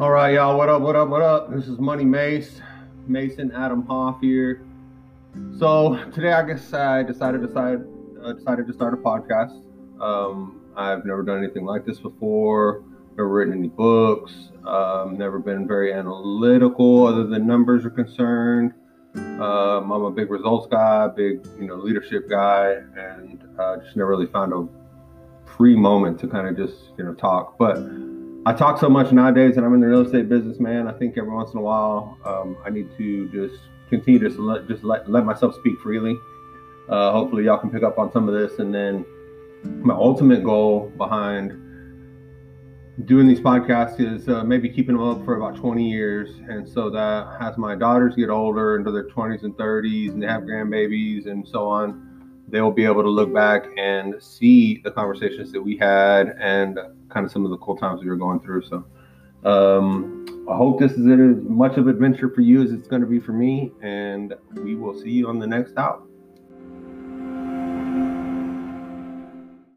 All right, y'all. What up? What up? What up? This is Money Mace, Mason Adam Hoff here. So today, I guess I decided decide uh, decided to start a podcast. Um, I've never done anything like this before. Never written any books. Um, never been very analytical, other than numbers are concerned. Um, I'm a big results guy, big you know leadership guy, and uh, just never really found a free moment to kind of just you know talk. But I talk so much nowadays, and I'm in the real estate business, man. I think every once in a while, um, I need to just continue to let, just let let myself speak freely. Uh, hopefully, y'all can pick up on some of this, and then my ultimate goal behind doing these podcasts is uh, maybe keeping them up for about 20 years. And so that as my daughters get older into their 20s and 30s and they have grandbabies and so on, they will be able to look back and see the conversations that we had and kind of some of the cool times we were going through. So um, I hope this is as much of an adventure for you as it's going to be for me. And we will see you on the next out.